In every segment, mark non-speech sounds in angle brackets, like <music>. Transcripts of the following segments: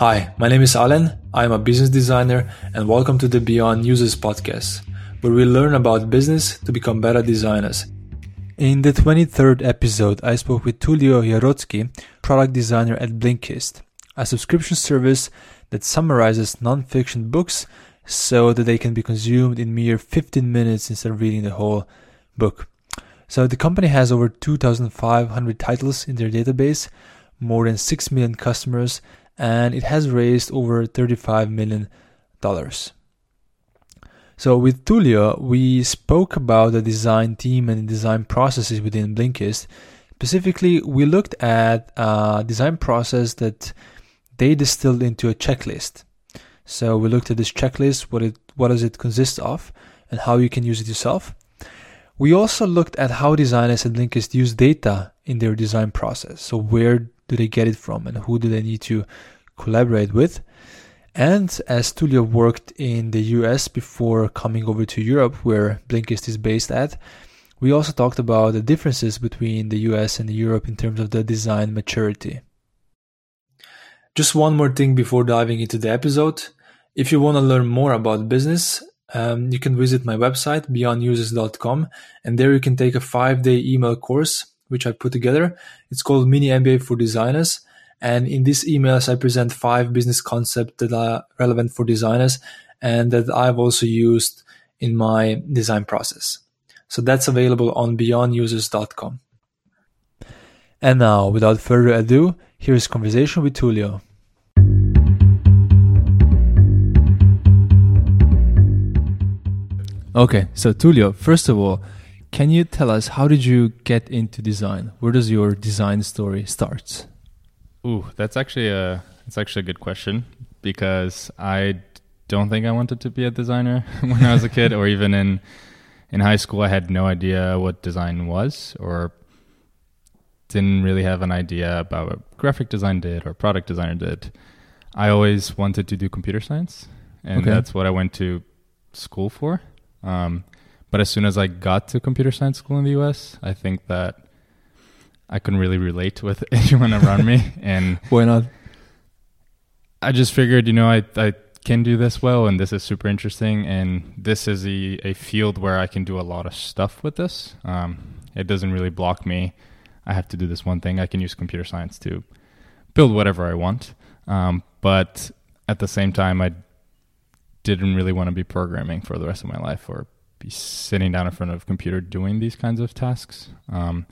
Hi, my name is Alan. I'm a business designer and welcome to the Beyond Users podcast, where we learn about business to become better designers. In the 23rd episode, I spoke with Tulio Jarocki, product designer at Blinkist, a subscription service that summarizes nonfiction books so that they can be consumed in mere 15 minutes instead of reading the whole book. So the company has over 2,500 titles in their database, more than 6 million customers, and it has raised over 35 million dollars. So with Tulio, we spoke about the design team and design processes within Blinkist. Specifically, we looked at a design process that they distilled into a checklist. So we looked at this checklist, what it what does it consist of, and how you can use it yourself. We also looked at how designers at Blinkist use data in their design process. So where do they get it from and who do they need to collaborate with? And as Tulio worked in the US before coming over to Europe, where Blinkist is based at, we also talked about the differences between the US and Europe in terms of the design maturity. Just one more thing before diving into the episode. If you want to learn more about business, um, you can visit my website, beyondusers.com, and there you can take a five day email course, which I put together. It's called Mini MBA for Designers. And in these emails, I present five business concepts that are relevant for designers and that I've also used in my design process. So that's available on beyondusers.com. And now, without further ado, here's conversation with Tulio. Okay, so Tulio, first of all, can you tell us how did you get into design? Where does your design story start? Ooh, that's actually a that's actually a good question because I don't think I wanted to be a designer <laughs> when I was a kid or even in in high school I had no idea what design was or didn't really have an idea about what graphic design did or product designer did. I always wanted to do computer science and okay. that's what I went to school for. Um, but as soon as I got to computer science school in the US, I think that I couldn't really relate with <laughs> anyone around me. And why not? I just figured, you know, I, I can do this well and this is super interesting. And this is a, a field where I can do a lot of stuff with this. Um, it doesn't really block me. I have to do this one thing. I can use computer science to build whatever I want. Um, but at the same time, I didn't really want to be programming for the rest of my life or be sitting down in front of a computer doing these kinds of tasks. Um,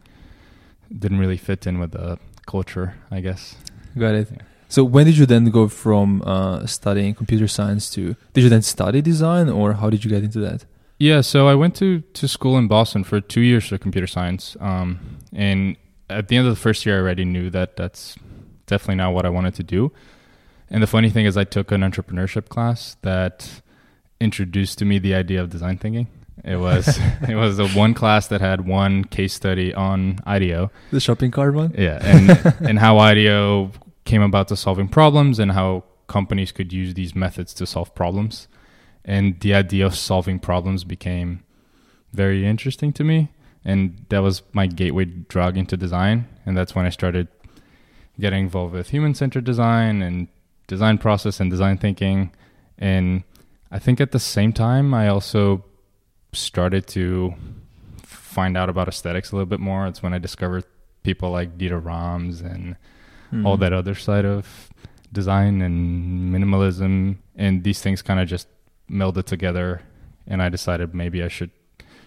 didn't really fit in with the culture, I guess. Got it. Yeah. So when did you then go from uh, studying computer science to did you then study design or how did you get into that? Yeah, so I went to to school in Boston for two years for computer science, um, and at the end of the first year, I already knew that that's definitely not what I wanted to do. And the funny thing is, I took an entrepreneurship class that introduced to me the idea of design thinking. It was <laughs> it was the one class that had one case study on IDEO. The shopping cart one? Yeah, and <laughs> and how IDEO came about to solving problems and how companies could use these methods to solve problems. And the idea of solving problems became very interesting to me. And that was my gateway drug into design. And that's when I started getting involved with human centered design and design process and design thinking. And I think at the same time, I also started to find out about aesthetics a little bit more. It's when I discovered people like Dieter Rams and mm. all that other side of design and minimalism. And these things kind of just melded together. And I decided maybe I should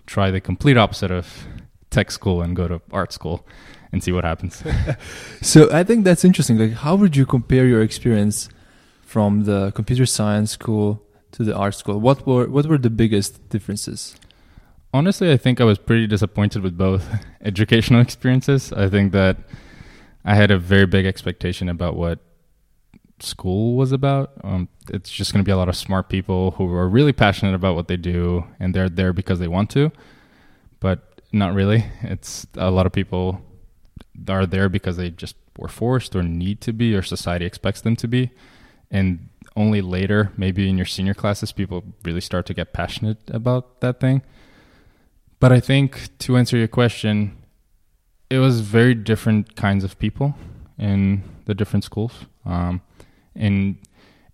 try the complete opposite of tech school and go to art school and see what happens. <laughs> so I think that's interesting. Like, how would you compare your experience from the computer science school to the art school. What were what were the biggest differences? Honestly, I think I was pretty disappointed with both <laughs> educational experiences. I think that I had a very big expectation about what school was about. Um, it's just going to be a lot of smart people who are really passionate about what they do, and they're there because they want to. But not really. It's a lot of people are there because they just were forced or need to be, or society expects them to be, and only later, maybe in your senior classes, people really start to get passionate about that thing. But I think to answer your question, it was very different kinds of people in the different schools. Um, In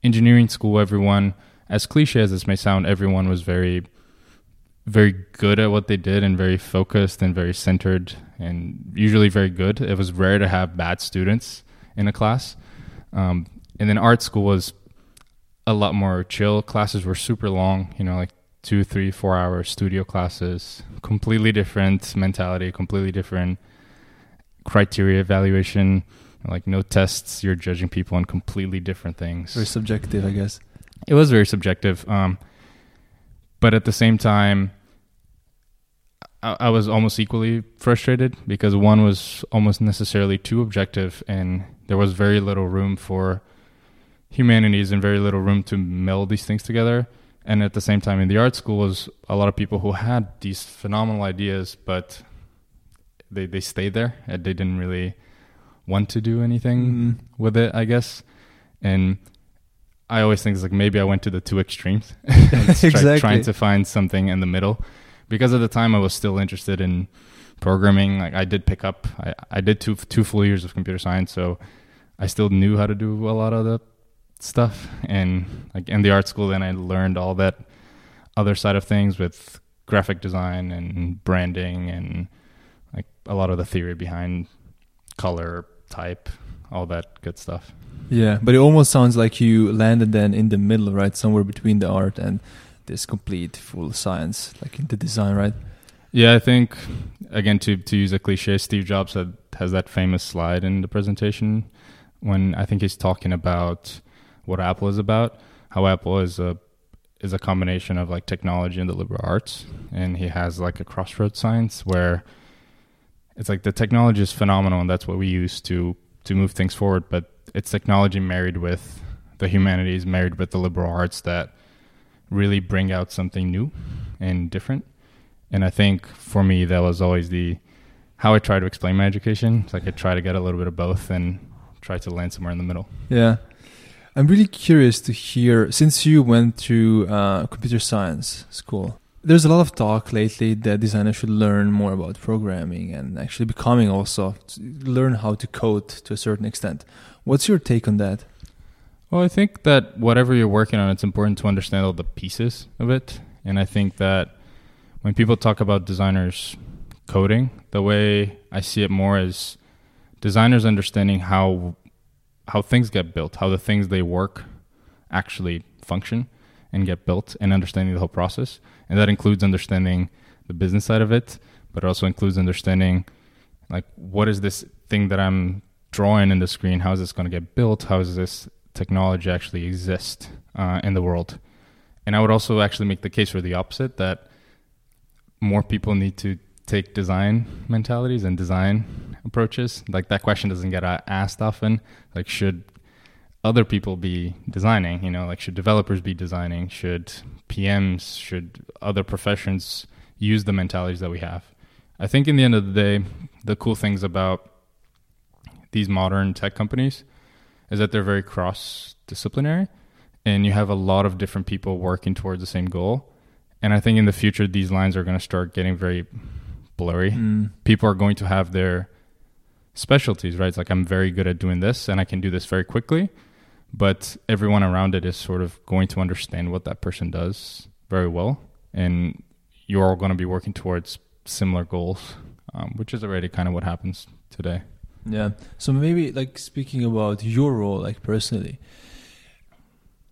engineering school, everyone, as cliche as this may sound, everyone was very, very good at what they did and very focused and very centered and usually very good. It was rare to have bad students in a class. Um, and then art school was a lot more chill. Classes were super long, you know, like two, three, four hour studio classes. Completely different mentality, completely different criteria evaluation. Like no tests. You're judging people on completely different things. Very subjective, I guess. It was very subjective. Um, but at the same time, I, I was almost equally frustrated because one was almost necessarily too objective, and there was very little room for humanities in very little room to meld these things together. And at the same time, in the art school, was a lot of people who had these phenomenal ideas, but they they stayed there and they didn't really want to do anything Mm. with it, I guess. And I always think it's like maybe I went to the two extremes, <laughs> It's try- trying to find something in the middle. Because at the time I was still interested in programming. Like I did pick up, I, I did two two full years of computer science, so I still knew how to do a lot of the stuff. And like in the art school, then I learned all that other side of things with graphic design and branding and like a lot of the theory behind color, type, all that good stuff. Yeah, but it almost sounds like you landed then in the middle, right? Somewhere between the art and this complete full science, like in the design, right? Yeah, I think again to to use a cliche, Steve Jobs had, has that famous slide in the presentation when I think he's talking about what Apple is about, how Apple is a is a combination of like technology and the liberal arts, and he has like a crossroads science where it's like the technology is phenomenal and that's what we use to to move things forward, but it's technology married with the humanities, married with the liberal arts that really bring out something new and different. And I think for me, that was always the how I try to explain my education. It's like I try to get a little bit of both and try to land somewhere in the middle. Yeah. I'm really curious to hear since you went to uh, computer science school. There's a lot of talk lately that designers should learn more about programming and actually becoming also learn how to code to a certain extent. What's your take on that? Well, I think that whatever you're working on, it's important to understand all the pieces of it. And I think that when people talk about designers coding, the way I see it more is designers understanding how how things get built, how the things they work actually function and get built, and understanding the whole process. And that includes understanding the business side of it, but it also includes understanding like what is this thing that I'm drawing in the screen? How is this going to get built? How does this technology actually exist uh, in the world? And I would also actually make the case for the opposite that more people need to take design mentalities and design approaches. Like that question doesn't get asked often. Like, should other people be designing? You know, like should developers be designing? Should PMs? Should other professions use the mentalities that we have? I think in the end of the day, the cool things about these modern tech companies is that they're very cross disciplinary and you have a lot of different people working towards the same goal. And I think in the future, these lines are going to start getting very blurry. Mm. People are going to have their specialties, right? It's like, I'm very good at doing this and I can do this very quickly. But everyone around it is sort of going to understand what that person does very well. And you're all going to be working towards similar goals, um, which is already kind of what happens today. Yeah. So maybe like speaking about your role, like personally,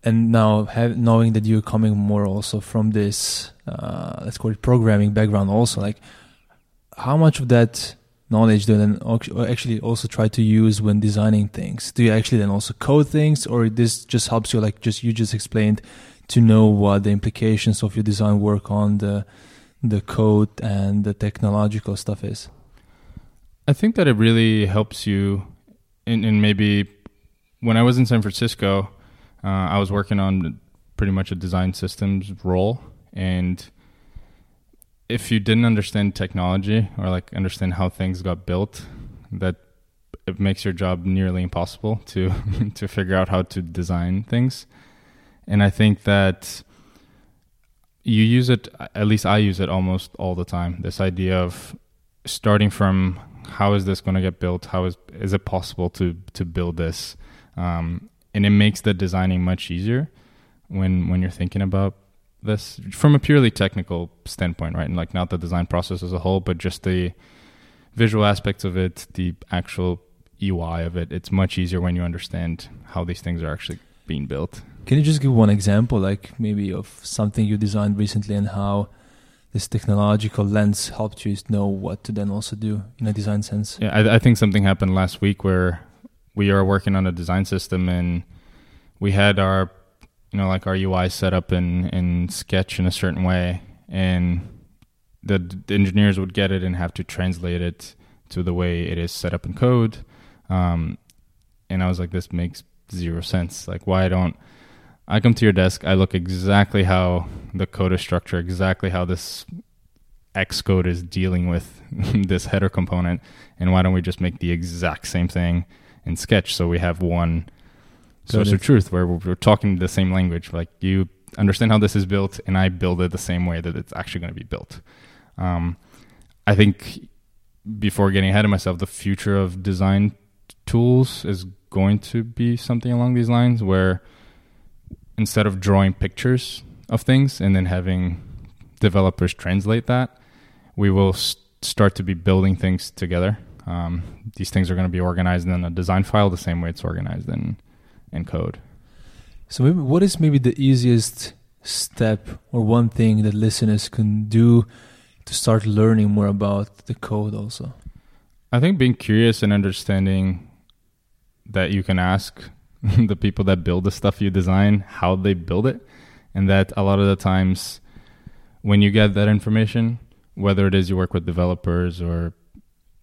and now have, knowing that you're coming more also from this, uh, let's call it programming background, also like how much of that knowledge then actually also try to use when designing things? Do you actually then also code things, or this just helps you, like just you just explained, to know what the implications of your design work on the the code and the technological stuff is? I think that it really helps you in, in maybe when I was in San Francisco, uh, I was working on pretty much a design systems role. And if you didn't understand technology or like understand how things got built, that it makes your job nearly impossible to <laughs> to figure out how to design things. And I think that you use it at least I use it almost all the time. This idea of starting from how is this going to get built? How is is it possible to to build this? Um, and it makes the designing much easier when when you're thinking about this from a purely technical standpoint, right? And like not the design process as a whole, but just the visual aspects of it, the actual UI of it. It's much easier when you understand how these things are actually being built. Can you just give one example, like maybe of something you designed recently and how this technological lens helped you know what to then also do in a design sense? Yeah, I, I think something happened last week where we are working on a design system and we had our you know like our UI set up in in Sketch in a certain way, and the, the engineers would get it and have to translate it to the way it is set up in code. Um, and I was like, this makes zero sense. Like, why don't I come to your desk? I look exactly how the code is structured, exactly how this Xcode is dealing with <laughs> this header component, and why don't we just make the exact same thing in Sketch so we have one source of truth where we're, talking the same language. Like you understand how this is built, and I build it the same way that it's actually going to be built. Um, I think before getting ahead of myself, the future of design tools is going to be something along these lines where instead of drawing pictures of things and then having developers translate that, we will st- start to be building things together. Um, these things are going to be organized in a design file the same way it's organized in and code. So, maybe what is maybe the easiest step or one thing that listeners can do to start learning more about the code? Also, I think being curious and understanding that you can ask <laughs> the people that build the stuff you design how they build it, and that a lot of the times when you get that information, whether it is you work with developers or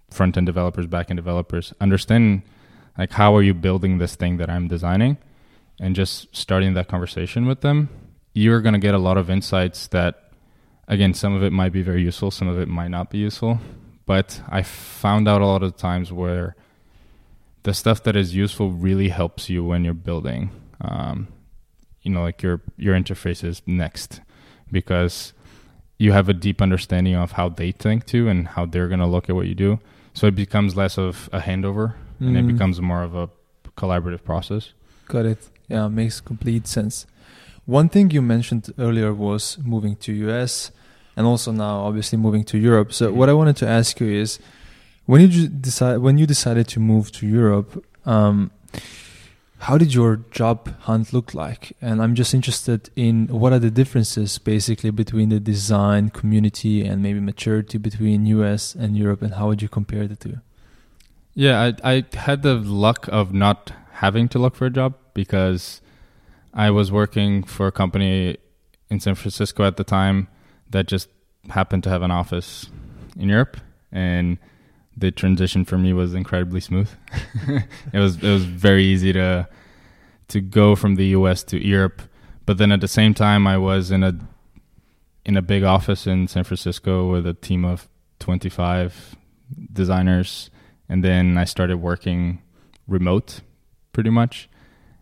front end developers, back end developers, understand like how are you building this thing that i'm designing? And just starting that conversation with them you're going to get a lot of insights that again some of it might be very useful some of it might not be useful. But i found out a lot of times where the stuff that is useful really helps you when you're building um, you know like your your interface is next. Because you have a deep understanding of how they think too and how they're going to look at what you do. So it becomes less of a handover and mm. it becomes more of a collaborative process. Got it. Yeah, makes complete sense. One thing you mentioned earlier was moving to US and also now obviously moving to Europe. So what I wanted to ask you is when you decide when you decided to move to Europe, um, how did your job hunt look like? And I'm just interested in what are the differences basically between the design community and maybe maturity between US and Europe and how would you compare the two? Yeah, I I had the luck of not having to look for a job because I was working for a company in San Francisco at the time that just happened to have an office in Europe and the transition for me was incredibly smooth. <laughs> it was it was very easy to to go from the US to Europe, but then at the same time I was in a in a big office in San Francisco with a team of 25 designers and then I started working remote pretty much.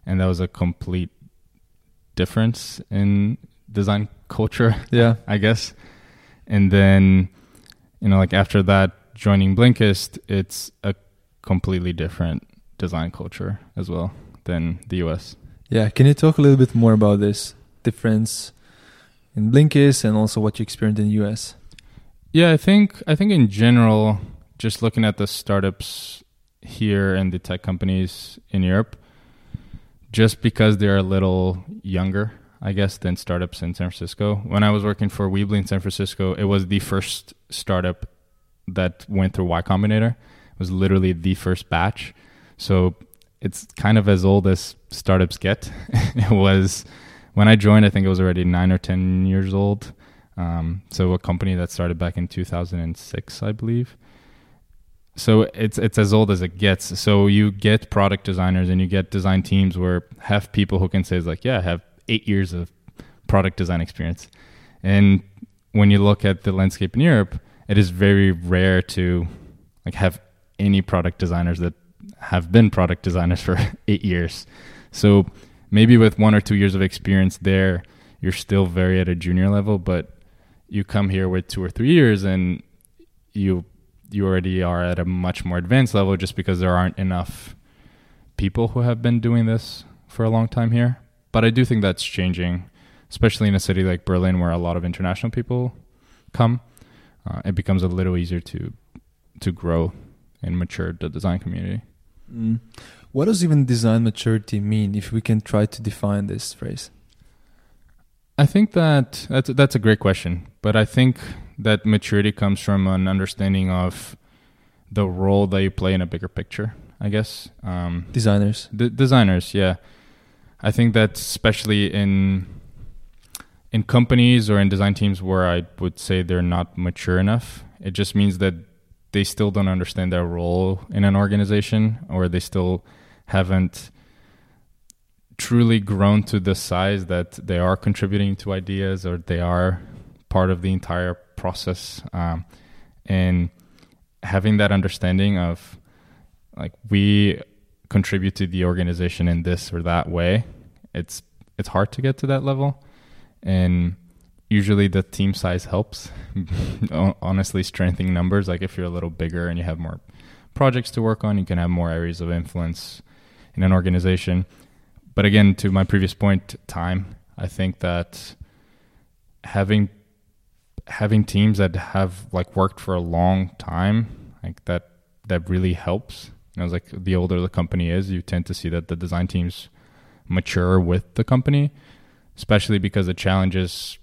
And that was a complete difference in design culture <laughs> yeah. I guess. And then you know like after that joining Blinkist it's a completely different design culture as well than the US yeah. Can you talk a little bit more about this difference in Blinkist and also what you experienced in the US yeah I think I think in general just looking at the startups here and the tech companies in Europe, just because they're a little younger, I guess, than startups in San Francisco. When I was working for Weebly in San Francisco, it was the first startup that went through Y Combinator. It was literally the first batch. So it's kind of as old as startups get. <laughs> it was when I joined, I think it was already nine or 10 years old. Um, so a company that started back in 2006, I believe so it's it's as old as it gets. So you get product designers and you get design teams where have people who can say like, yeah, I have eight years of product design experience. And when you look at the landscape in Europe, it is very rare to like have any product designers that have been product designers <laughs> for eight years. So maybe with one or two years of experience there, you're still very at a junior level, but you come here with two or three years and you you already are at a much more advanced level just because there aren't enough people who have been doing this for a long time here. But I do think that's changing, especially in a city like Berlin where a lot of international people come. Uh, it becomes a little easier to to grow and mature the design community. Mm. What does even design maturity mean? If we can try to define this phrase. I think that that's that's a great question, but I think that maturity comes from an understanding of the role that you play in a bigger picture. I guess um, designers, d- designers, yeah. I think that especially in in companies or in design teams where I would say they're not mature enough, it just means that they still don't understand their role in an organization or they still haven't truly grown to the size that they are contributing to ideas or they are part of the entire process um, and having that understanding of like we contribute to the organization in this or that way it's it's hard to get to that level and usually the team size helps. <laughs> Honestly, strengthening numbers, like if you're a little bigger and you have more projects to work on, you can have more areas of influence in an organization. But again, to my previous point, time. I think that having having teams that have like worked for a long time, like that that really helps. You know, it's like the older the company is, you tend to see that the design teams mature with the company, especially because the challenges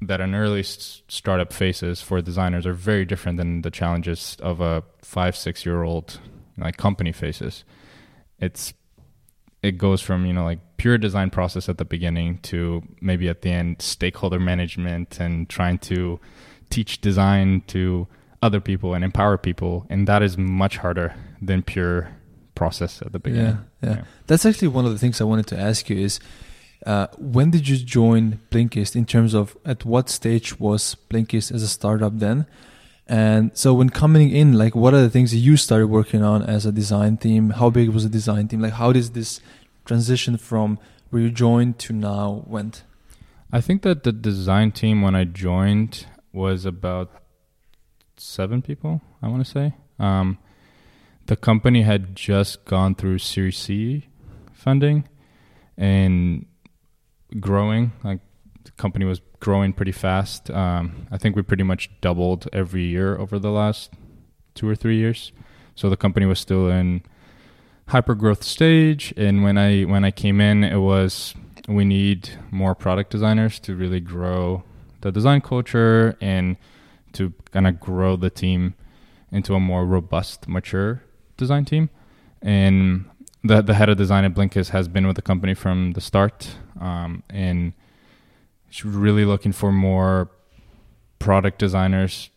that an early startup faces for designers are very different than the challenges of a five six year old like company faces it's it goes from you know like pure design process at the beginning to maybe at the end stakeholder management and trying to teach design to other people and empower people and that is much harder than pure process at the beginning yeah, yeah. yeah. that's actually one of the things i wanted to ask you is uh, when did you join Blinkist in terms of at what stage was Blinkist as a startup then? And so when coming in, like what are the things you started working on as a design team? How big was the design team? Like how does this transition from where you joined to now went? I think that the design team when I joined was about seven people, I want to say. Um, the company had just gone through Series C funding and growing. Like company was growing pretty fast. Um, I think we pretty much doubled every year over the last two or three years. So the company was still in hyper growth stage. And when I when I came in, it was we need more product designers to really grow the design culture and to kind of grow the team into a more robust, mature design team. And the the head of design at Blinkist has been with the company from the start, um, and really looking for more product designers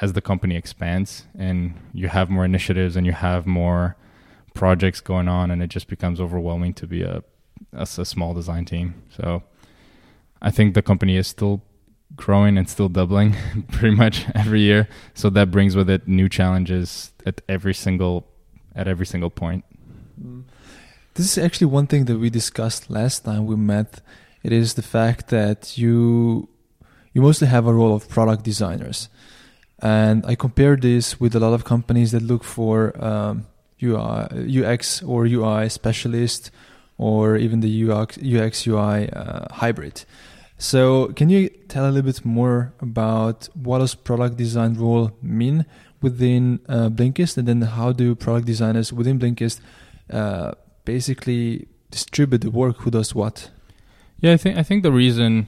as the company expands and you have more initiatives and you have more projects going on and it just becomes overwhelming to be a, a, a small design team. So i think the company is still growing and still doubling <laughs> pretty much every year. So that brings with it new challenges at every single at every single point. Mm. This is actually one thing that we discussed last time we met. It is the fact that you you mostly have a role of product designers, and I compare this with a lot of companies that look for um, UI, UX or UI specialist, or even the UX UX UI uh, hybrid. So, can you tell a little bit more about what does product design role mean within uh, Blinkist, and then how do product designers within Blinkist uh, basically distribute the work? Who does what? Yeah, I think I think the reason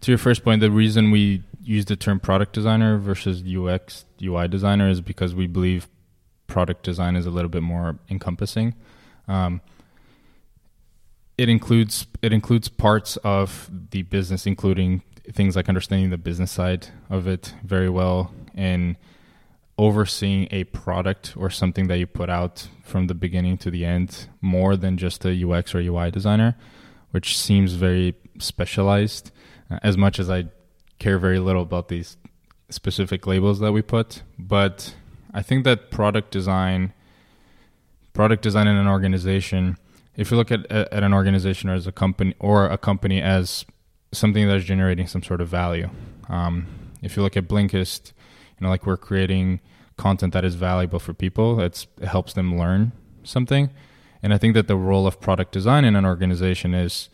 to your first point, the reason we use the term product designer versus UX UI designer is because we believe product design is a little bit more encompassing. Um, it includes it includes parts of the business, including things like understanding the business side of it very well and overseeing a product or something that you put out from the beginning to the end more than just a UX or UI designer, which seems very specialized. Uh, as much as I care very little about these specific labels that we put, but I think that product design, product design in an organization, if you look at at an organization or as a company or a company as something that is generating some sort of value, um, if you look at Blinkist you know, like we're creating content that is valuable for people. It's, it helps them learn something. And I think that the role of product design in an organization is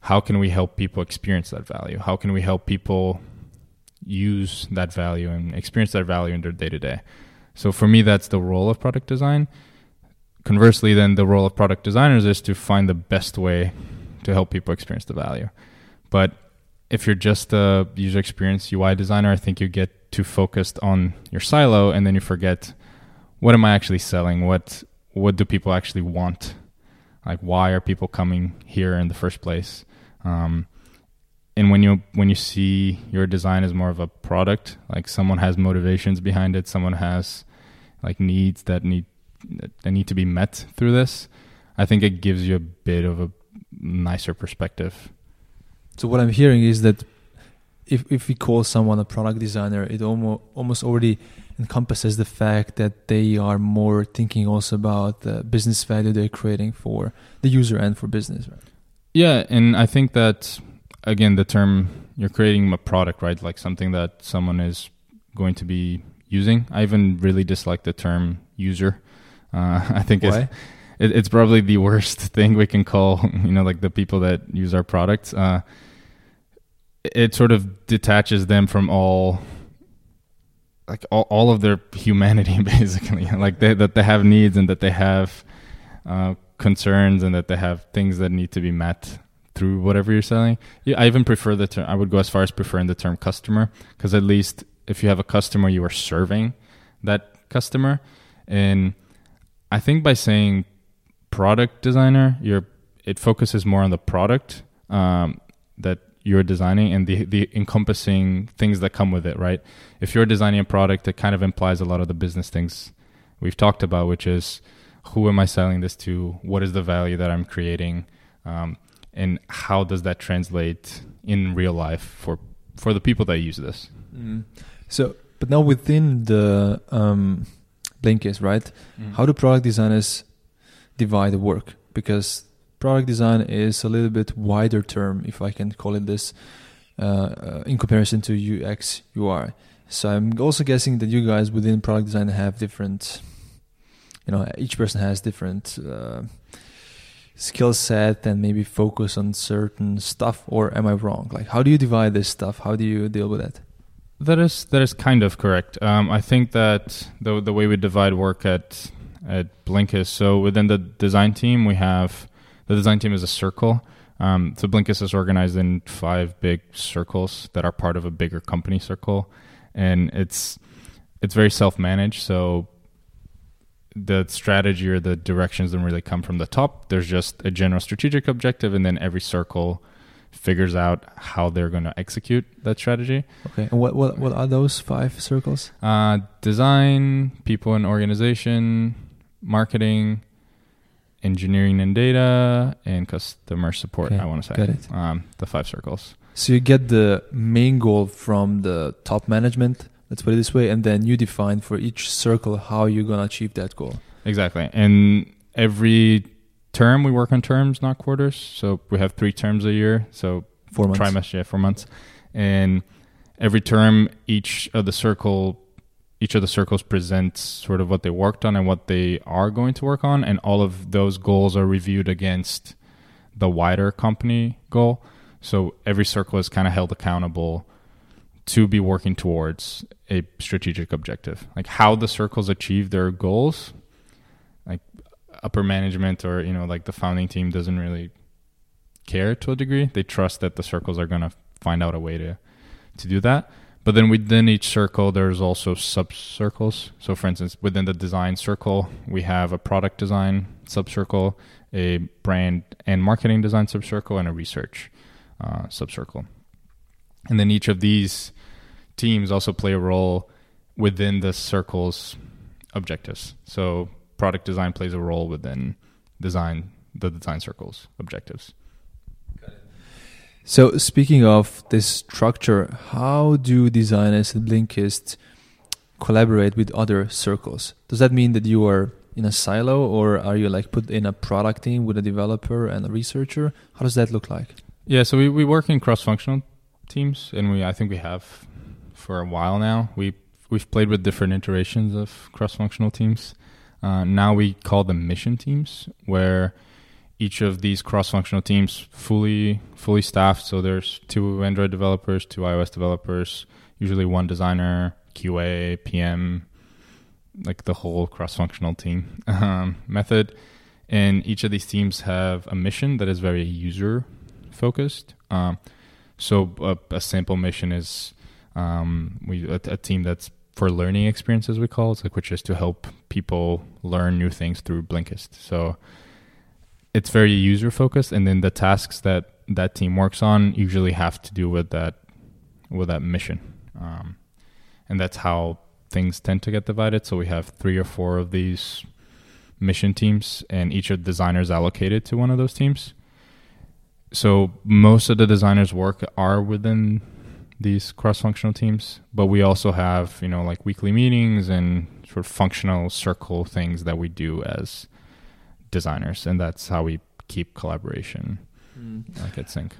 how can we help people experience that value? How can we help people use that value and experience that value in their day to day? So for me, that's the role of product design. Conversely, then the role of product designers is to find the best way to help people experience the value. But if you're just a user experience UI designer, I think you get too focused on your silo and then you forget what am I actually selling? What what do people actually want? Like why are people coming here in the first place? Um, and when you when you see your design as more of a product, like someone has motivations behind it, someone has like needs that need that need to be met through this, I think it gives you a bit of a nicer perspective. So what I'm hearing is that if if we call someone a product designer, it almost almost already encompasses the fact that they are more thinking also about the business value they're creating for the user and for business. Right? Yeah, and I think that again, the term you're creating a product, right? Like something that someone is going to be using. I even really dislike the term user. Uh, <laughs> I think Why? it's it, it's probably the worst <laughs> thing we can call you know like the people that use our products. Uh, it sort of detaches them from all like all, all of their humanity <laughs> basically. Like they, that they have needs and that they have uh, concerns and that they have things that need to be met through whatever you're selling. Yeah, i even prefer the term i would go as far as preferring the term customer because at least if you have a customer you are serving that customer. And i think by saying product designer you're it focuses more on the product um, that you're designing and the the encompassing things that come with it, right? If you're designing a product, it kind of implies a lot of the business things we've talked about, which is who am I selling this to? What is the value that I'm creating? Um, and how does that translate in real life for for the people that use this? Mm. So, but now within the um, Blinkist, right? Mm. How do product designers divide the work? Because product design is a little bit wider term, if I can call it this, uh, uh, in comparison to UX UI. So I'm also guessing that you guys within product design have different, you know, each person has different uh, skill set and maybe focus on certain stuff. Or am I wrong? Like, how do you divide this stuff? How do you deal with that? That is that is kind of correct. Um, I think that the the way we divide work at at Blinkist, so within the design team we have the design team is a circle. Um, so Blinkist is organized in five big circles that are part of a bigger company circle, and it's it's very self managed. So the strategy or the directions don't really come from the top. There's just a general strategic objective, and then every circle figures out how they're going to execute that strategy. Okay. And what what what are those five circles? Uh, design, people and organization, marketing, engineering and data, and customer support. Okay, I want to say got it. Um, the five circles. So you get the main goal from the top management. Let's put it this way, and then you define for each circle how you're gonna achieve that goal. Exactly, and every term we work on terms, not quarters. So we have three terms a year. So four months. Trimester, yeah, four months, and every term, each of the circle each of the circles presents sort of what they worked on and what they are going to work on, and all of those goals are reviewed against the wider company goal. So every circle is kind of held accountable to be working towards a strategic objective. Like how the circles achieve their goals, like upper management or you know like the founding team doesn't really care to a degree. They trust that the circles are going to find out a way to to do that. But then within each circle, there's also sub circles. So, for instance, within the design circle, we have a product design sub circle, a brand and marketing design sub circle, and a research uh, sub circle. And then each of these teams also play a role within the circle's objectives. So, product design plays a role within design the design circle's objectives. So speaking of this structure, how do designers at Blinkist collaborate with other circles? Does that mean that you are in a silo or are you like put in a product team with a developer and a researcher? How does that look like? Yeah, so we, we work in cross functional teams and we I think we have for a while now. We we've played with different iterations of cross functional teams. Uh, now we call them mission teams, where each of these cross-functional teams fully fully staffed. So there's two Android developers, two iOS developers, usually one designer, QA, PM, like the whole cross-functional team <laughs> um, method. And each of these teams have a mission that is very user focused. Um, so a, a, sample mission is um, we a, a, team that's for learning experiences we call it, like which is to help people learn new things through Blinkist. So it's very user focused, and then the tasks that that team works on usually have to do with that with that mission, um, and that's how things tend to get divided. So we have three or four of these mission teams, and each of the designers allocated to one of those teams. So most of the designers' work are within these cross-functional teams, but we also have you know like weekly meetings and sort of functional circle things that we do as designers, and that's how we keep collaboration mm. like at sync.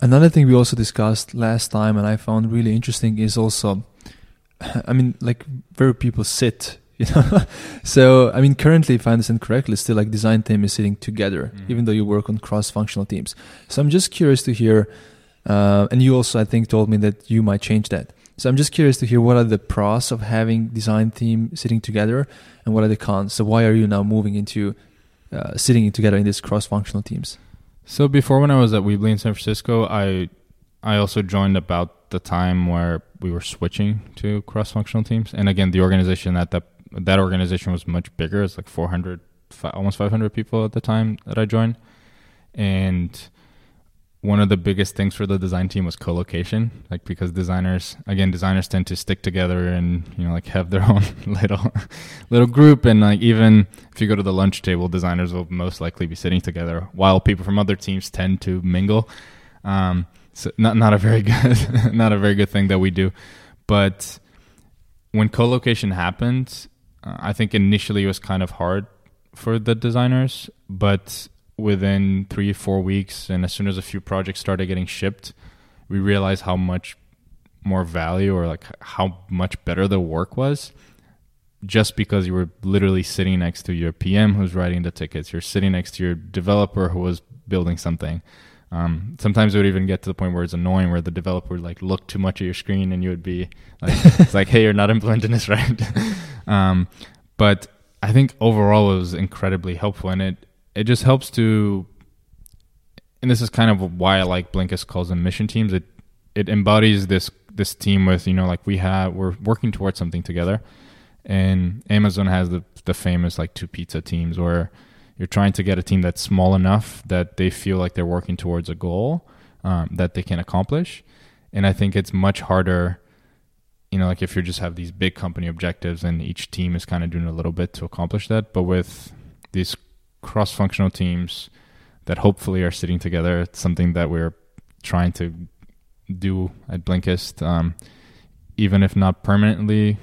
Another thing we also discussed last time, and I found really interesting, is also, I mean, like where people sit. <laughs> You know, so I mean, currently, if I understand correctly, still like design team is sitting together, mm. even though you work on cross-functional teams. So I'm just curious to hear, uh, and you also, I think, told me that you might change that. So I'm just curious to hear what are the pros of having design team sitting together, and what are the cons. So why are you now moving into uh, sitting together in these cross-functional teams? So before, when I was at Weebly in San Francisco, I I also joined about the time where we were switching to cross-functional teams, and again, the organization at that that organization was much bigger. It's like 400, almost 500 people at the time that I joined, and one of the biggest things for the design team was co-location like because designers again designers tend to stick together and you know like have their <laughs> own little little group. And like even if you go to the lunch table designers will most likely be sitting together while people from other teams tend to mingle. Um, so not not a very <laughs> good not a very good thing that we do. But when co-location happened uh, i think initially it was kind of hard for the designers but within three, four weeks, and as soon as a few projects started getting shipped, we realized how much more value or like how much better the work was just because you were literally sitting next to your PM who's writing the tickets, you're sitting next to your developer who was building something. Um, sometimes it would even get to the point where it's annoying, where the developer would like look too much at your screen, and you would be like, <laughs> "It's like, hey, you're not implementing this <laughs> right." um, but I think overall it was incredibly helpful, and it it just helps to and this is kind of why I like Blinkist calls them mission teams. It it embodies this this team with you know like we have we're working towards something together, and Amazon has the the famous like two pizza teams where you're trying to get a team that's small enough that they feel like they're working towards a goal um, that they can accomplish, and I think it's much harder. You know, like if you just have these big company objectives and each team is kind of doing a little bit to accomplish that, but with these cross functional teams that hopefully are sitting together. It's something that we're trying to do at Blinkist. Um, even if not permanently,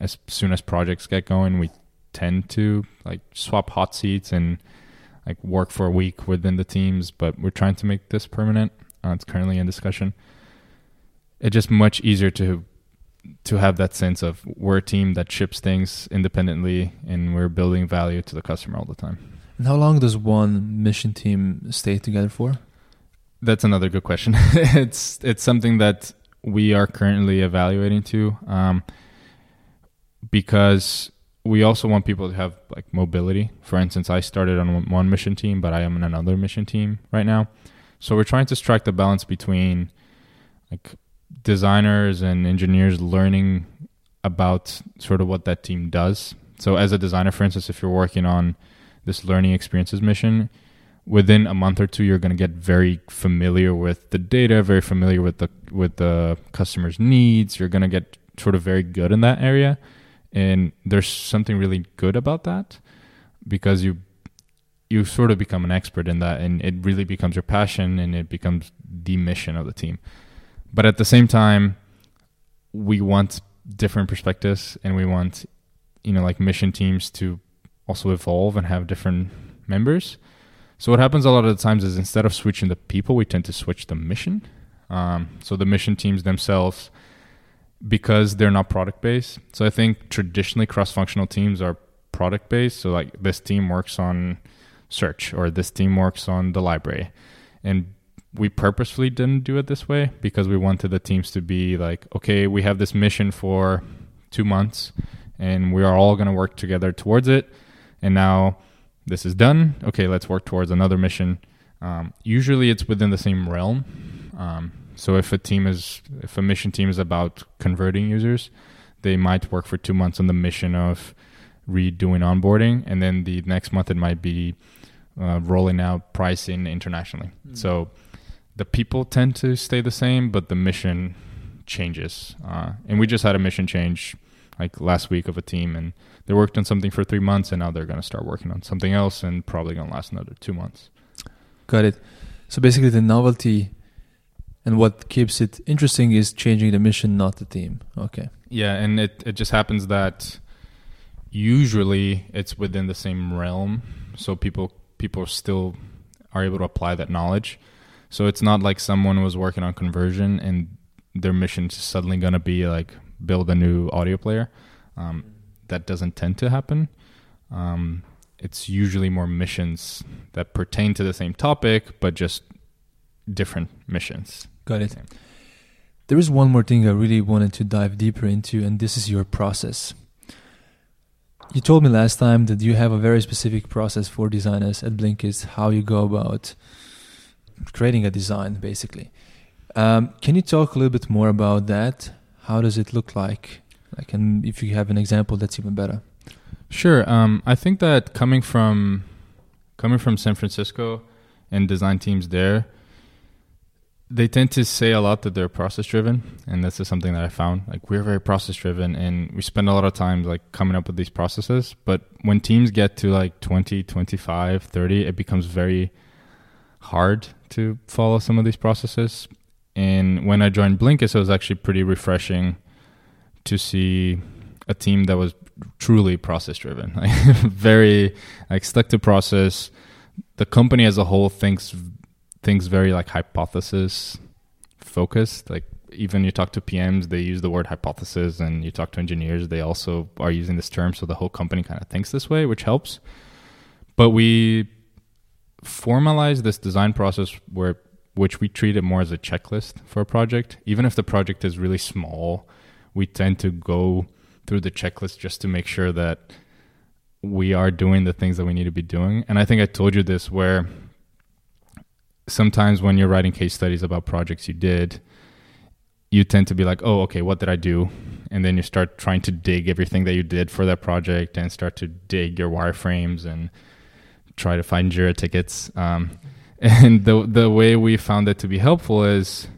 as soon as projects get going, we tend to like swap hot seats and like work for a week within the teams. But we're trying to make this permanent. Uh, it's currently in discussion. It's just much easier to to have that sense of we're a team that ships things independently and we're building value to the customer all the time. And how long does one mission team stay together for? That's another good question. <laughs> it's it's something that we are currently evaluating too, um, because we also want people to have like mobility. For instance, I started on one mission team, but I am on another mission team right now. So we're trying to strike the balance between like designers and engineers learning about sort of what that team does. So as a designer, for instance, if you're working on this learning experiences mission, within a month or two, you're going to get very familiar with the data, very familiar with the with the customer's needs. You're going to get sort of very good in that area, and there's something really good about that because you you sort of become an expert in that, and it really becomes your passion, and it becomes the mission of the team. But at the same time, we want different perspectives, and we want you know like mission teams to also evolve and have different members. So what happens a lot of the times is instead of switching the people, we tend to switch the mission. Um, so the mission teams themselves, because they're not product based. So I think traditionally cross functional teams are product based. So like this team works on search or this team works on the library. And we purposefully didn't do it this way because we wanted the teams to be like, okay, we have this mission for two months and we are all going to work together towards it. And now this is done. Okay, let's work towards another mission. Um, usually it's within the same realm. Um, so if a team is, if a mission team is about converting users, they might work for two months on the mission of redoing onboarding, and then the next month it might be uh, rolling out pricing internationally. Mm. So the people tend to stay the same, but the mission changes. Uh, and we just had a mission change like last week of a team, and they worked on something for three months, and now they're going to start working on something else, and probably going to last another two months. Got it. So basically, the novelty and what keeps it interesting is changing the mission, not the team. Okay. Yeah, and it it just happens that usually it's within the same realm, so people people still are able to apply that knowledge. So it's not like someone was working on conversion and their mission is suddenly going to be like build a new audio player. Um, that doesn't tend to happen. Um, it's usually more missions that pertain to the same topic, but just different missions. Got it. There is one more thing I really wanted to dive deeper into, and this is your process. You told me last time that you have a very specific process for designers at Blinkist, how you go about creating a design, basically. Um, can you talk a little bit more about that? How does it look like? Like, and if you have an example, that's even better. Sure. Um, I think that coming from coming from San Francisco and design teams there, they tend to say a lot that they're process driven, and this is something that I found. Like we're very process driven, and we spend a lot of time like coming up with these processes. But when teams get to like 20, 25, 30, it becomes very hard to follow some of these processes. And when I joined Blinkist, it was actually pretty refreshing to see a team that was truly process driven, <laughs> like very like stuck to process. The company as a whole thinks things very like hypothesis focused. Like even you talk to PMs, they use the word hypothesis, and you talk to engineers, they also are using this term. So the whole company kind of thinks this way, which helps. But we formalize this design process where which we treat it more as a checklist for a project. Even if the project is really small, we tend to go through the checklist just to make sure that we are doing the things that we need to be doing. And I think I told you this where sometimes when you're writing case studies about projects you did, you tend to be like, oh, okay, what did I do? And then you start trying to dig everything that you did for that project and start to dig your wireframes and try to find Jira tickets. Um, <laughs> and the the way we found it to be helpful is,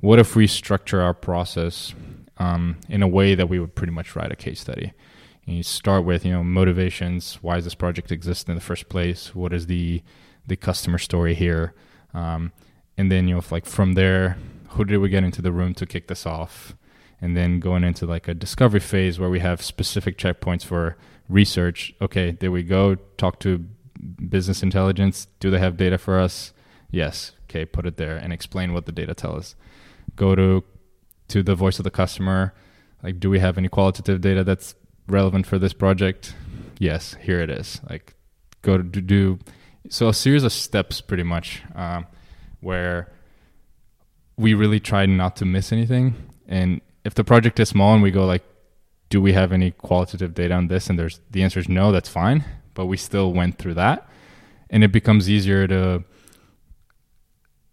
what if we structure our process um, in a way that we would pretty much write a case study. And you start with you know motivations. Why does this project exist in the first place? What is the the customer story here? Um, and then you know like from there, who did we get into the room to kick this off? And then going into like a discovery phase where we have specific checkpoints for research. Okay, there we go. Talk to business intelligence. Do they have data for us? Yes. Okay, put it there and explain what the data tell us. Go to to the voice of the customer like do we have any qualitative data that's relevant for this project? Yes here it is. Like go to do so a series of steps pretty much um, where we really try not to miss anything. And if the project is small and we go like do we have any qualitative data on this? And there's the answer is no that's fine. But we still went through that. And it becomes easier to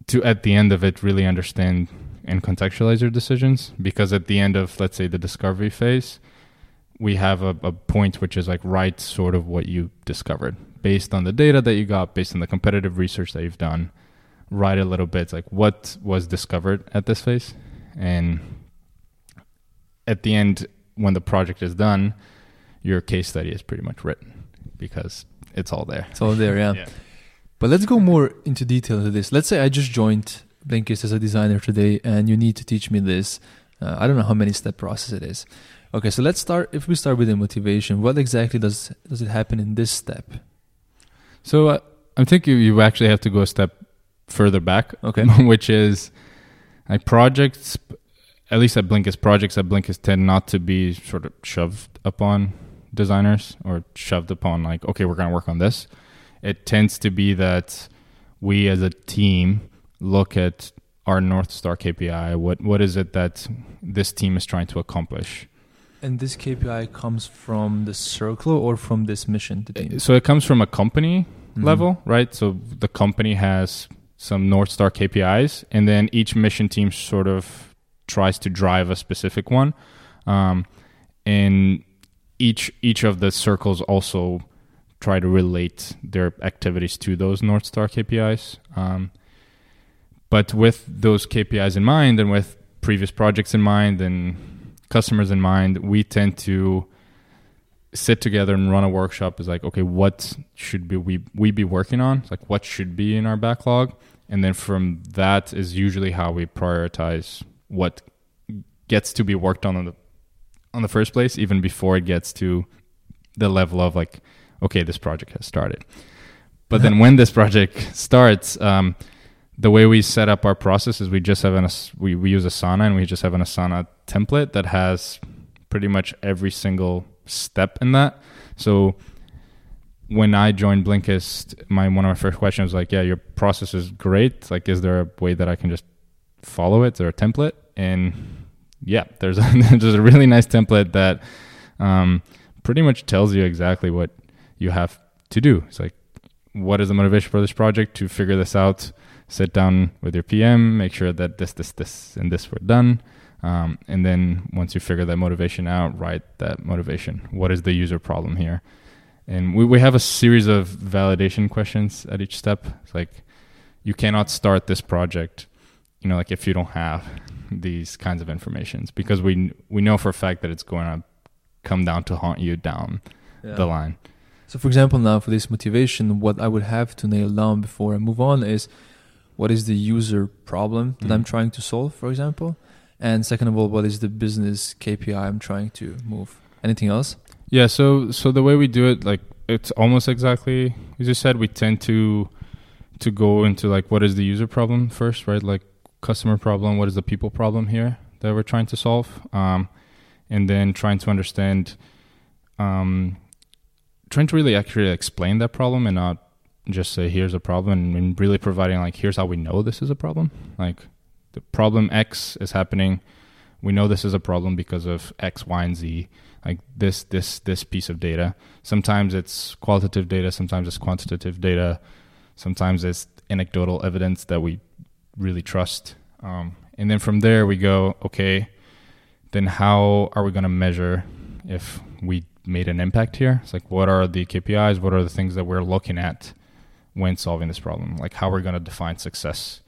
to at the end of it really understand and contextualize your decisions because at the end of let's say the discovery phase we have a, a, point which is like write sort of what you discovered. Based on the data that you got based on the competitive research that you've done write a little bit like what was discovered at this phase. And at the end when the project is done your case study is pretty much written because it's all there. It's all there yeah, <laughs> yeah. but let's go more into detail to this. Let's say i just joined Blinkist as a designer today, and you need to teach me this. Uh, I don't know how many step process it is. Okay, so let's start. If we start with the motivation, what exactly does does it happen in this step? So uh, I'm thinking you actually have to go a step further back. Okay, <laughs> which is like projects. At least at Blinkist, projects at Blinkist tend not to be sort of shoved upon designers or shoved upon like, okay, we're going to work on this. It tends to be that we as a team look at our North Star KPI. What what is it that this team is trying to accomplish? And this KPI comes from the circle or from this mission? So it comes from a company Mhm. level, right? So the company has some North Star KPIs, and then each mission team sort of tries to drive a specific one. Um, and each each of the circles also try to relate their activities to those North Star KPIs. Um, but with those KPIs in mind, and with previous projects in mind, and customers in mind, we tend to sit together and run a workshop. Is like okay what should be we we be working on? It's like what should be in our backlog? And then from that is usually how we prioritize what gets to be worked on in the on the first place even before it gets to the level of like okay this project has started. But then <laughs> when this project starts um, the way we set up our process is we just have an we, we use asana and we just have an asana template that has pretty much every single step in that so when I joined Blinkist, my one of my first questions was like, "Yeah, your process is great. Like, is there a way that I can just follow it? There a template?" And yeah, there's a, <laughs> there's a really nice template that um, pretty much tells you exactly what you have to do. It's like, what is the motivation for this project? To figure this out, sit down with your PM, make sure that this, this, this, and this were done. Um, and then once you figure that motivation out, write that motivation. What is the user problem here? And we, we have a series of validation questions at each step. It's like you cannot start this project, you know, like if you don't have these kinds of informations because we we know for a fact that it's going to come down to haunt you down Yeah. the line. So, for example, now for this motivation, what I would have to nail down before I move on is what is the user problem that I'm Mhm. trying to solve, for example, and second of all, what is the business KPI I'm trying to move. Anything else? Yeah, so so the way we do it, like it's almost exactly as you said. We tend to to go into like what is the user problem first, right? Like customer problem, what is the people problem here that we're trying to solve, um, and then trying to understand, um, trying to really actually explain that problem and not just say here's a problem and really providing like here's how we know this is a problem. Like the problem X is happening. We know this is a problem because of X, Y, and Z. Like this this this piece of data. Sometimes it's qualitative data sometimes it's quantitative data. Sometimes it's anecdotal evidence that we really trust. Um, and then from there we go okay then how are we going to measure if we made an impact here? It's like what are the kpis what are the things that we're looking at when solving this problem like how we're going to define success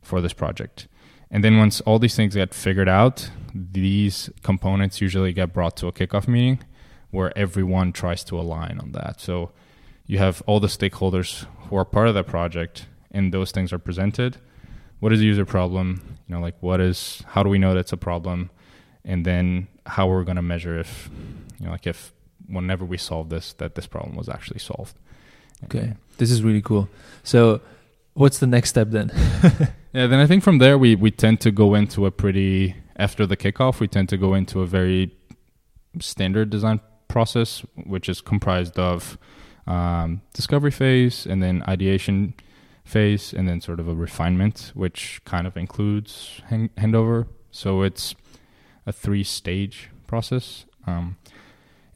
for this project and then once all these things get figured out, these components usually get brought to a kickoff meeting where everyone tries to align on that. So you have all the stakeholders who are part of that project and those things are presented. What is the user problem? You know, like what is how do we know that's a problem? And then how we're going to measure if you know like if whenever we solve this that this problem was actually solved. Okay, this is really cool. So, what's the next step then? <laughs> Yeah, then I think from there we we tend to go into a pretty after the kickoff we tend to go into a very standard design process, which is comprised of um, discovery phase and then ideation phase and then sort of a refinement, which kind of includes hand- handover. So it's a three stage process, um,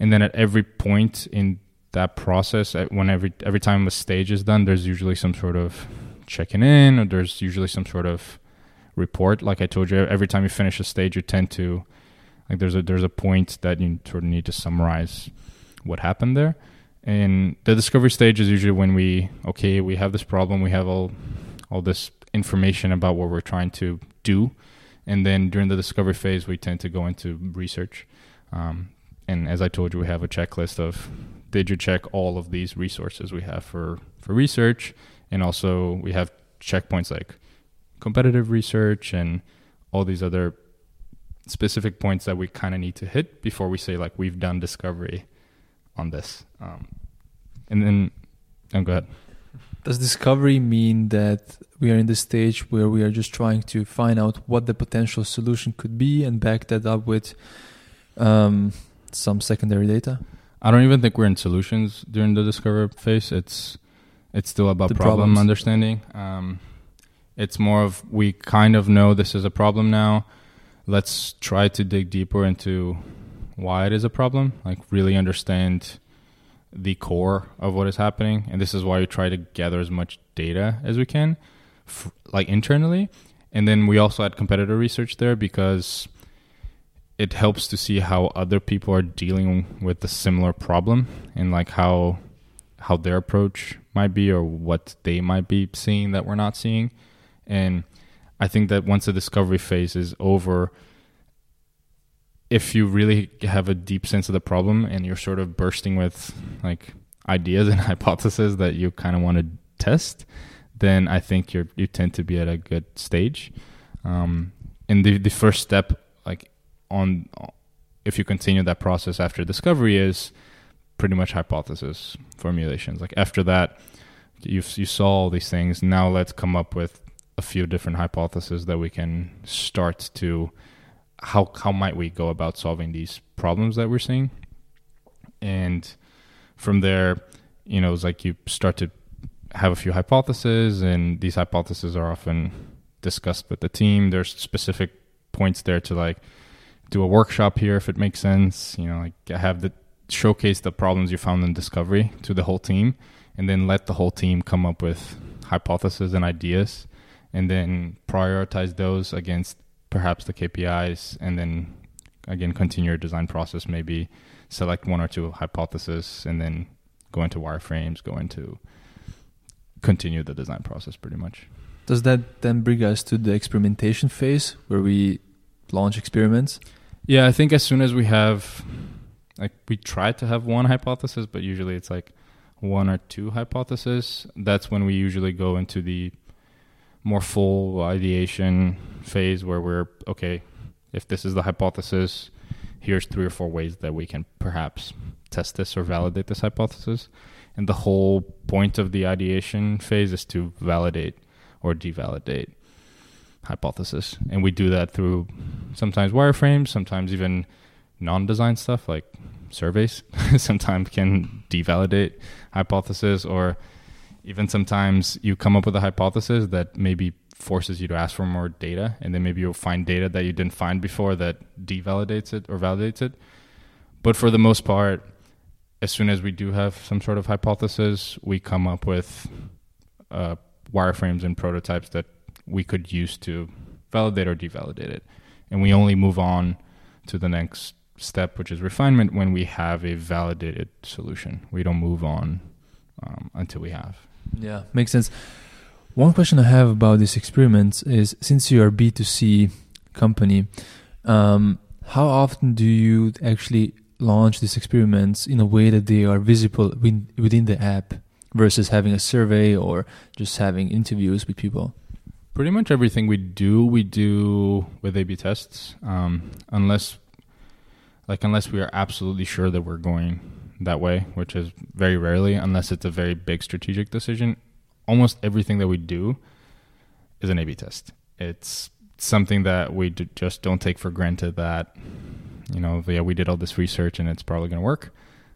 and then at every point in that process, when every every time a stage is done, there's usually some sort of checking in or there's usually some sort of report. Like i told you every time you finish a stage you tend to like there's a there's a point that you sort of need to summarize what happened there. And the discovery stage is usually when we okay we have this problem we have all all this information about what we're trying to do. And then during the discovery phase we tend to go into research. Um, and as i told you we have a checklist of did you check all of these resources we have for for research and also we have checkpoints like competitive research and all these other specific points that we kind of need to hit before we say like we've done discovery on this um, and then oh, go ahead Does discovery mean that we are in the stage where we are just trying to find out what the potential solution could be and back that up with um, some secondary data? I don't even think we're in solutions during the discover phase. It's it's still about The problem problems. understanding. Um, it's more of we kind of know this is a problem now. Let's try to dig deeper into why it is a problem. Like really understand the core of what is happening, and this is why we try to gather as much data as we can, f- like internally, and then we also had competitor research there because it helps to see how other people are dealing with the similar problem and like how how their approach might be or what they might be seeing that we're not seeing. And i think that once the discovery phase is over if you really have a deep sense of the problem and you're sort of bursting with like ideas and <laughs> hypotheses that you kind of want to test then i think you're you tend to be at a good stage. Um, and the the first step like on if you continue that process after discovery is pretty much hypothesis formulations. Like after that you you saw all these things. Now let's come up with a few different hypotheses that we can start to how how might we go about solving these problems that we're seeing? And from there you know it's like you start to have a few hypotheses and these hypotheses are often discussed with the team. There's specific points there to like do a workshop here if it makes sense you know like have the showcase the problems you found in discovery to the whole team and then let the whole team come up with hypotheses and ideas and then prioritize those against perhaps the KPIs and then again continue your design process maybe select one or two hypotheses and then go into wireframes go into continue the design process pretty much Does that then bring us to the experimentation phase where we launch experiments? Yeah, I think as soon as we have, like, we try to have one hypothesis, but usually it's like one or two hypotheses. That's when we usually go into the more full ideation phase where we're okay. If this is the hypothesis, here's three or four ways that we can perhaps test this or validate this hypothesis. And the whole point of the ideation phase is to validate or devalidate hypothesis. And we do that through sometimes wireframes, sometimes even non-design stuff like surveys. <laughs> sometimes can devalidate hypothesis or even sometimes you come up with a hypothesis that maybe forces you to ask for more data and then maybe you'll find data that you didn't find before that devalidates it or validates it. But for the most part, as soon as we do have some sort of hypothesis, we come up with uh, wireframes and prototypes that we could use to validate or devalidate it. And we only move on to the next step, which is refinement, when we have a validated solution. We don't move on um, until we have. Yeah, makes sense. One question I have about these experiments is since you are B2C company, um, how often do you actually launch these experiments in a way that they are visible within the app versus having a survey or just having interviews with people? Pretty much everything we do, we do with A/B tests, um, unless, like, unless we are absolutely sure that we're going that way, which is very rarely, unless it's a very big strategic decision. Almost everything that we do is an A/B test. It's something that we just don't take for granted that, you know, yeah, we did all this research and it's probably going to work.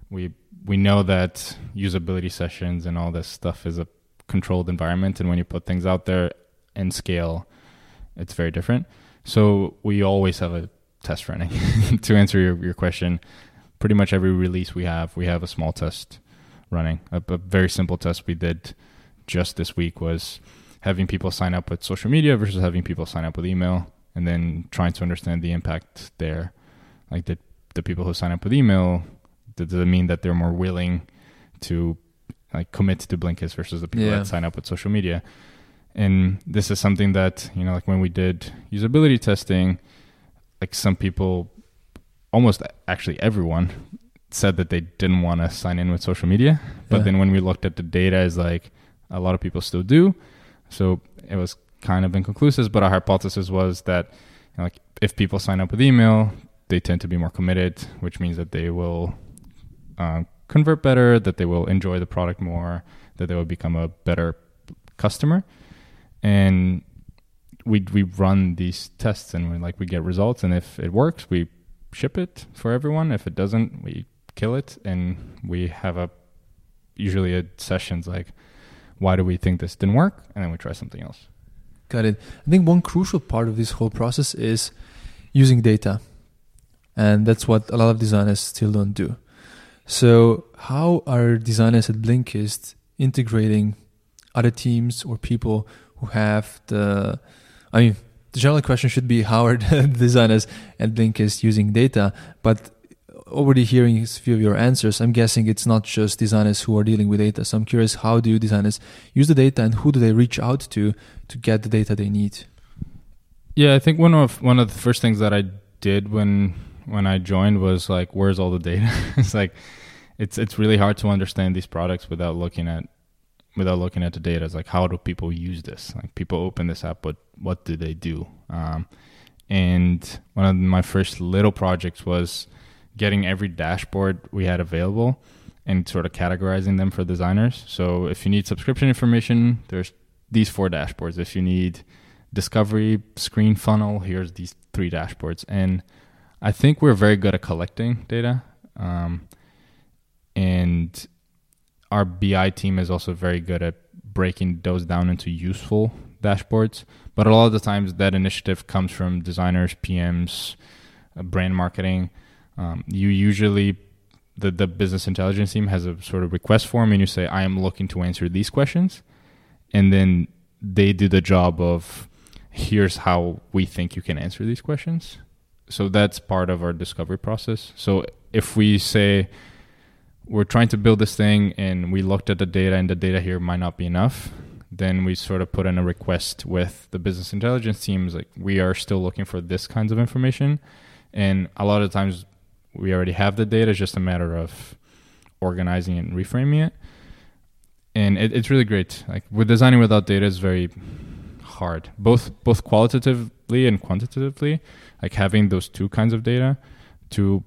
We we know that usability sessions and all this stuff is a controlled environment, and when you put things out there and scale, it's very different. So we always have a test running. <laughs> to answer your, your question, pretty much every release we have, we have a small test running. A, a very simple test we did just this week was having people sign up with social media versus having people sign up with email, and then trying to understand the impact there. Like the the people who sign up with email, does it mean that they're more willing to like commit to Blinkist versus the people Yeah. that sign up with social media? And this is something that you know like when we did usability testing like some people almost actually everyone said that they didn't want to sign in with social media. But Yeah. then when we looked at the data is like a lot of people still do. So it was kind of inconclusive but our hypothesis was that you know, like if people sign up with email they tend to be more committed which means that they will uh, convert better that they will enjoy the product more that they will become a better customer and we we run these tests and we like we get results and if it works we ship it for everyone if it doesn't we kill it and we have a usually a sessions like why do we think this didn't work and then we try something else Got it. I think one crucial part of this whole process is using data. And that's what a lot of designers still don't do. So, how are designers at Blinkist integrating other teams or people who have the. I mean, the general question should be how are <laughs> the designers at Blinkist using data? But already hearing a few of your answers, I'm guessing it's not just designers who are dealing with data. So I'm curious, how do designers use the data, and who do they reach out to to get the data they need? Yeah, I think one of one of the first things that I did when when I joined was like, where's all the data? <laughs> it's like it's it's really hard to understand these products without looking at without looking at the data. It's like how do people use this? Like people open this app, but what do they do? Um, and one of my first little projects was getting every dashboard we had available and sort of categorizing them for designers. So if you need subscription information, there's these four dashboards. If you need discovery, screen funnel, here's these three dashboards. And I think we're very good at collecting data. Um, and our BI team is also very good at breaking those down into useful dashboards. But a lot of the times that initiative comes from designers, PMs, uh, brand marketing um, you usually the the business intelligence team has a sort of request form, and you say, "I am looking to answer these questions," and then they do the job of here's how we think you can answer these questions. So that's part of our discovery process. So if we say we're trying to build this thing and we looked at the data and the data here might not be enough, then we sort of put in a request with the business intelligence teams like we are still looking for this kinds of information. And a lot of times we already have the data. It's just a matter of organizing it and reframing it. And it, it's really great. Like with designing without data is very hard, both both qualitatively and quantitatively. Like having those two kinds of data to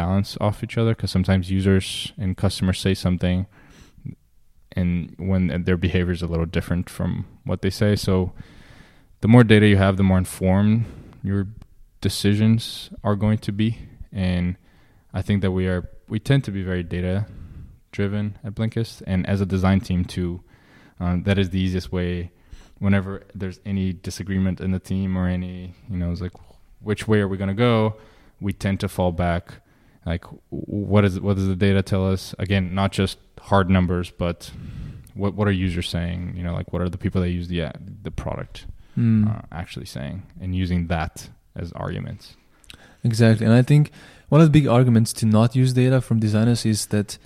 balance off each other, because sometimes users and customers say something, and when their behavior is a little different from what they say. So the more data you have, the more informed your decisions are going to be, and I think that we are we tend to be very data driven at Blinkist, and as a design team too, um, that is the easiest way. Whenever there's any disagreement in the team or any, you know, it's like, which way are we going to go? We tend to fall back. Like, what is what does the data tell us? Again, not just hard numbers, but what what are users saying? You know, like what are the people that use the the product mm. uh, actually saying, and using that as arguments. Exactly, and I think one of the big arguments to not use data from designers is that,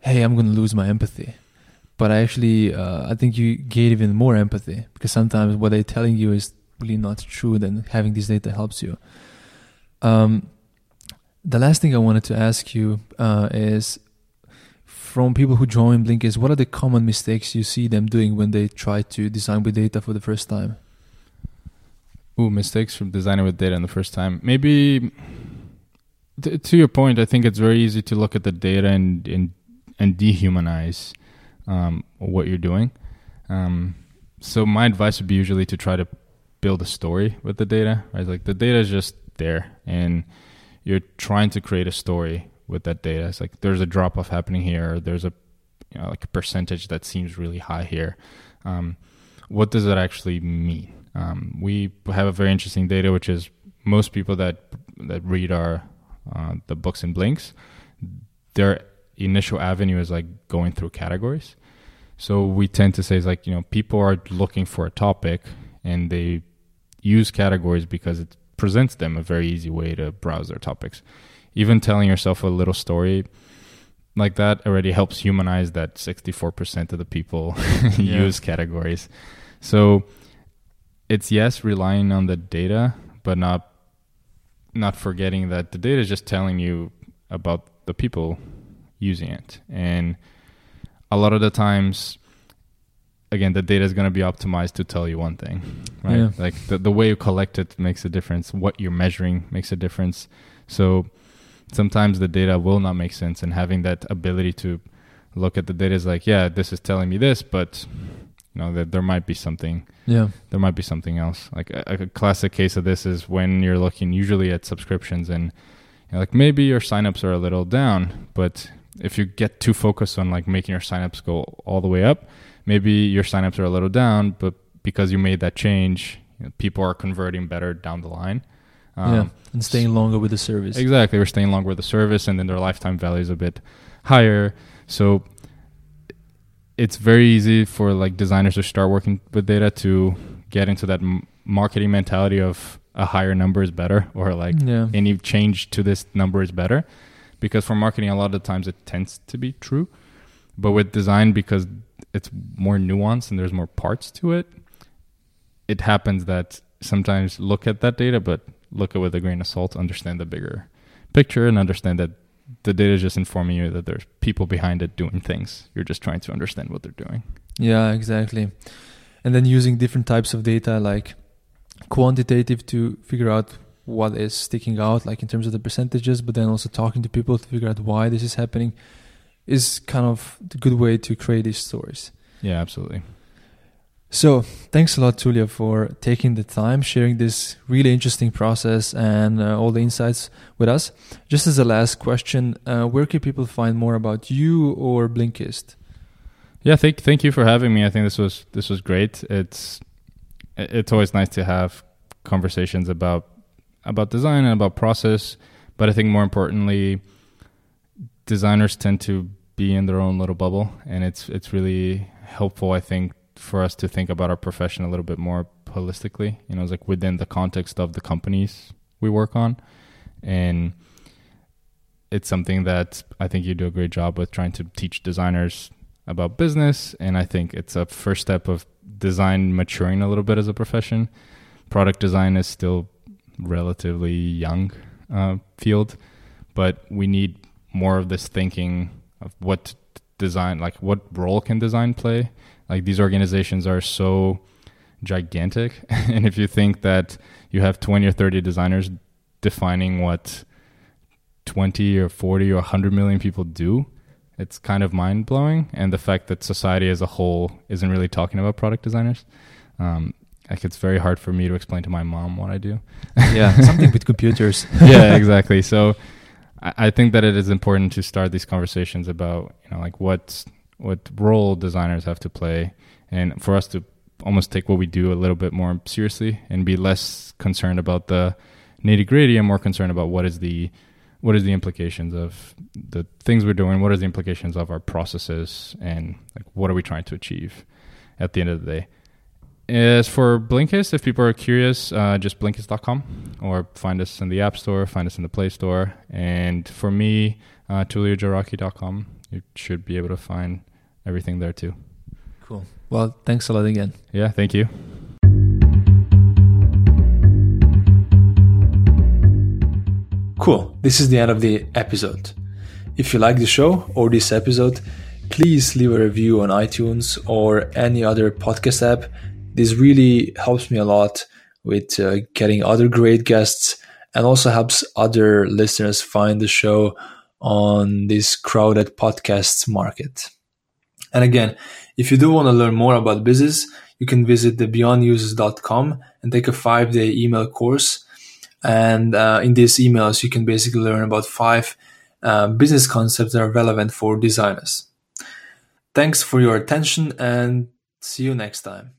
hey, I'm going to lose my empathy. But I actually, uh, I think you gain even more empathy because sometimes what they're telling you is really not true. Then having this data helps you. Um, the last thing I wanted to ask you uh, is from people who join Blinkist, what are the common mistakes you see them doing when they try to design with data for the first time? Ooh, mistakes from designing with data in the first time. Maybe to your point, I think it's very easy to look at the data and and, and dehumanize um, what you're doing. Um, so my advice would be usually to try to build a story with the data. Right, like the data is just there, and you're trying to create a story with that data. It's like there's a drop off happening here. There's a you know, like a percentage that seems really high here. Um, what does that actually mean? Um, we have a very interesting data, which is most people that that read our uh, the books and blinks, their initial avenue is like going through categories. So we tend to say it's like you know people are looking for a topic and they use categories because it presents them a very easy way to browse their topics. Even telling yourself a little story like that already helps humanize that 64% of the people <laughs> yeah. use categories. So it's yes relying on the data but not not forgetting that the data is just telling you about the people using it. And a lot of the times, again, the data is going to be optimized to tell you one thing, right? Yeah. Like the, the way you collect it makes a difference. What you're measuring makes a difference. So sometimes the data will not make sense. And having that ability to look at the data is like, yeah, this is telling me this, but you know that there might be something yeah there might be something else like a, a, classic case of this is when you're looking usually at subscriptions and You know, like maybe your signups are a little down, but if you get too focused on like making your signups go all the way up, maybe your signups are a little down, but because you made that change, you know, people are converting better down the line. Um, yeah, and staying longer with the service. Exactly, we're staying longer with the service, and then their lifetime value is a bit higher. So it's very easy for like designers to start working with data to get into that m- marketing mentality of a higher number is better or like yeah. any change to this number is better because for marketing a lot of the times it tends to be true but with design because it's more nuanced and there's more parts to it it happens that sometimes look at that data but look at it with a grain of salt understand the bigger picture and understand that the data is just informing you that there's people behind it doing things. You're just trying to understand what they're doing. Yeah, exactly. And then using different types of data like quantitative to figure out what is sticking out, like in terms of the percentages, but then also talking to people to figure out why this is happening is kind of the good way to create these stories. Yeah, absolutely. So, thanks a lot, Tulio, for taking the time, sharing this really interesting process and uh, all the insights with us. Just as a last question, uh, where can people find more about you or Blinkist? Yeah, thank thank you for having me. I think this was this was great. It's it's always nice to have conversations about about design and about process, but I think more importantly, designers tend to be in their own little bubble, and it's it's really helpful. I think for us to think about our profession a little bit more holistically. You know, it's like within the context of the companies we work on, and it's something that I think you do a great job with trying to teach designers about business. And I think it's a first step of design maturing a little bit as a profession. Product design is still relatively young uh, field, but we need more of this thinking of what design, like what role can design play like these organizations are so gigantic. <laughs> and if you think that you have 20 or 30 designers defining what 20 or 40 or 100 million people do, it's kind of mind blowing. And the fact that society as a whole isn't really talking about product designers. Um, like it's very hard for me to explain to my mom what I do. Yeah, something with computers. <laughs> yeah, <laughs> exactly. So I, think that it is important to start these conversations about, you know, like what's what role designers have to play, and for us to almost take what we do a little bit more seriously and be less concerned about the nitty gritty and more concerned about what is the what is the implications of the things we're doing, what are the implications of our processes, and like what are we trying to achieve at the end of the day. As for Blinkist, if people are curious, uh, just blinkist.com or find us in the App Store, find us in the Play Store. And for me, uh, tuliojarocki.com you should be able to find everything there too. Cool. Well, thanks a lot again. Yeah, thank you. Cool. This is the end of the episode. If you like the show or this episode, please leave a review on iTunes or any other podcast app. This really helps me a lot with uh, getting other great guests and also helps other listeners find the show on this crowded podcasts market. And again, if you do want to learn more about business, you can visit the beyondusers.com and take a five day email course. And uh, in these emails, you can basically learn about five uh, business concepts that are relevant for designers. Thanks for your attention and see you next time.